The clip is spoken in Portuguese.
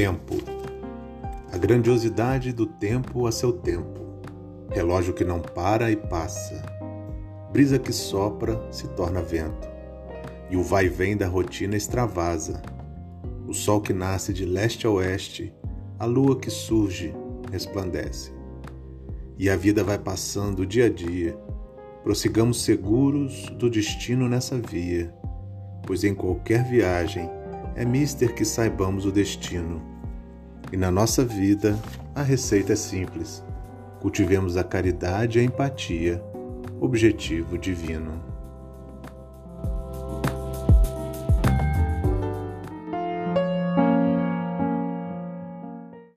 tempo. A grandiosidade do tempo a seu tempo. Relógio que não para e passa. Brisa que sopra se torna vento. E o vai vem da rotina extravasa. O sol que nasce de leste a oeste, a lua que surge, resplandece. E a vida vai passando dia a dia. Prossigamos seguros do destino nessa via, pois em qualquer viagem é mister que saibamos o destino. E na nossa vida, a receita é simples. Cultivemos a caridade e a empatia, objetivo divino.